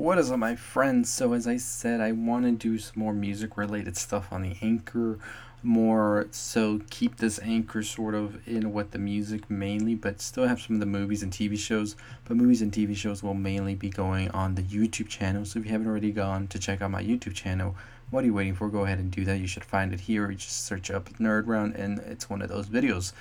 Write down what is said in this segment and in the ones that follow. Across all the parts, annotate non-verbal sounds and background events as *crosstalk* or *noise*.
What is up, my friends? So, as I said, I want to do some more music related stuff on the Anchor, more so keep this Anchor sort of in with the music mainly, but still have some of the movies and TV shows. But movies and TV shows will mainly be going on the YouTube channel. So, if you haven't already gone to check out my YouTube channel, what are you waiting for? Go ahead and do that. You should find it here. You just search up Nerd Round, and it's one of those videos.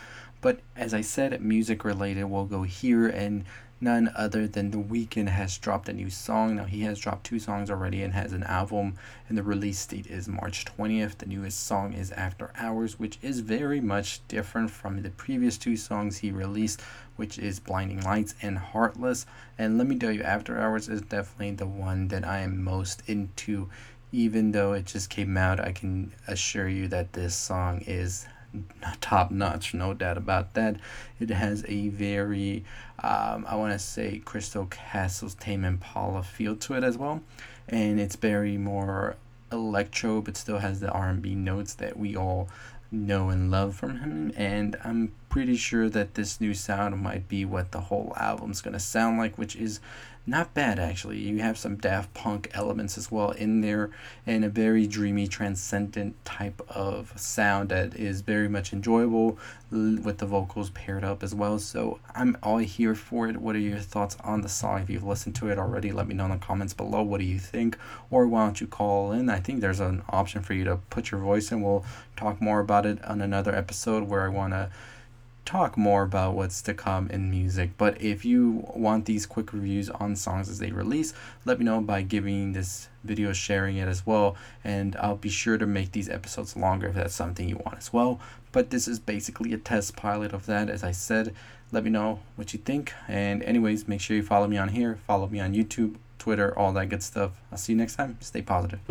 But as I said, music related will go here and none other than The Weeknd has dropped a new song. Now he has dropped two songs already and has an album, and the release date is March 20th. The newest song is After Hours, which is very much different from the previous two songs he released, which is Blinding Lights and Heartless. And let me tell you, After Hours is definitely the one that I am most into. Even though it just came out, I can assure you that this song is *laughs* top notch, no doubt about that. It has a very, um, I want to say, Crystal Castles Tame Impala feel to it as well, and it's very more electro, but still has the R and B notes that we all know and love from him. And I'm pretty sure that this new sound might be what the whole album's gonna sound like, which is not bad actually. You have some Daft Punk elements as well in there, and a very dreamy, transcendent type of sound that is very much enjoyable with the vocals paired up as well. So I'm all here for it. What are your thoughts on the song? If you've listened to it already, let me know in the comments below. What do you think? Or why don't you call in? I think there's an option for you to put your voice in. We'll talk more about it on another episode where I want to talk more about what's to come in music. But if you want these quick reviews on songs as they release, let me know by giving this video, sharing it as well, and I'll be sure to make these episodes longer if that's something you want as well. But this is basically a test pilot of that, as I said. Let me know what you think. And, anyways, make sure you follow me on here, follow me on YouTube, Twitter, all that good stuff. I'll see you next time. Stay positive.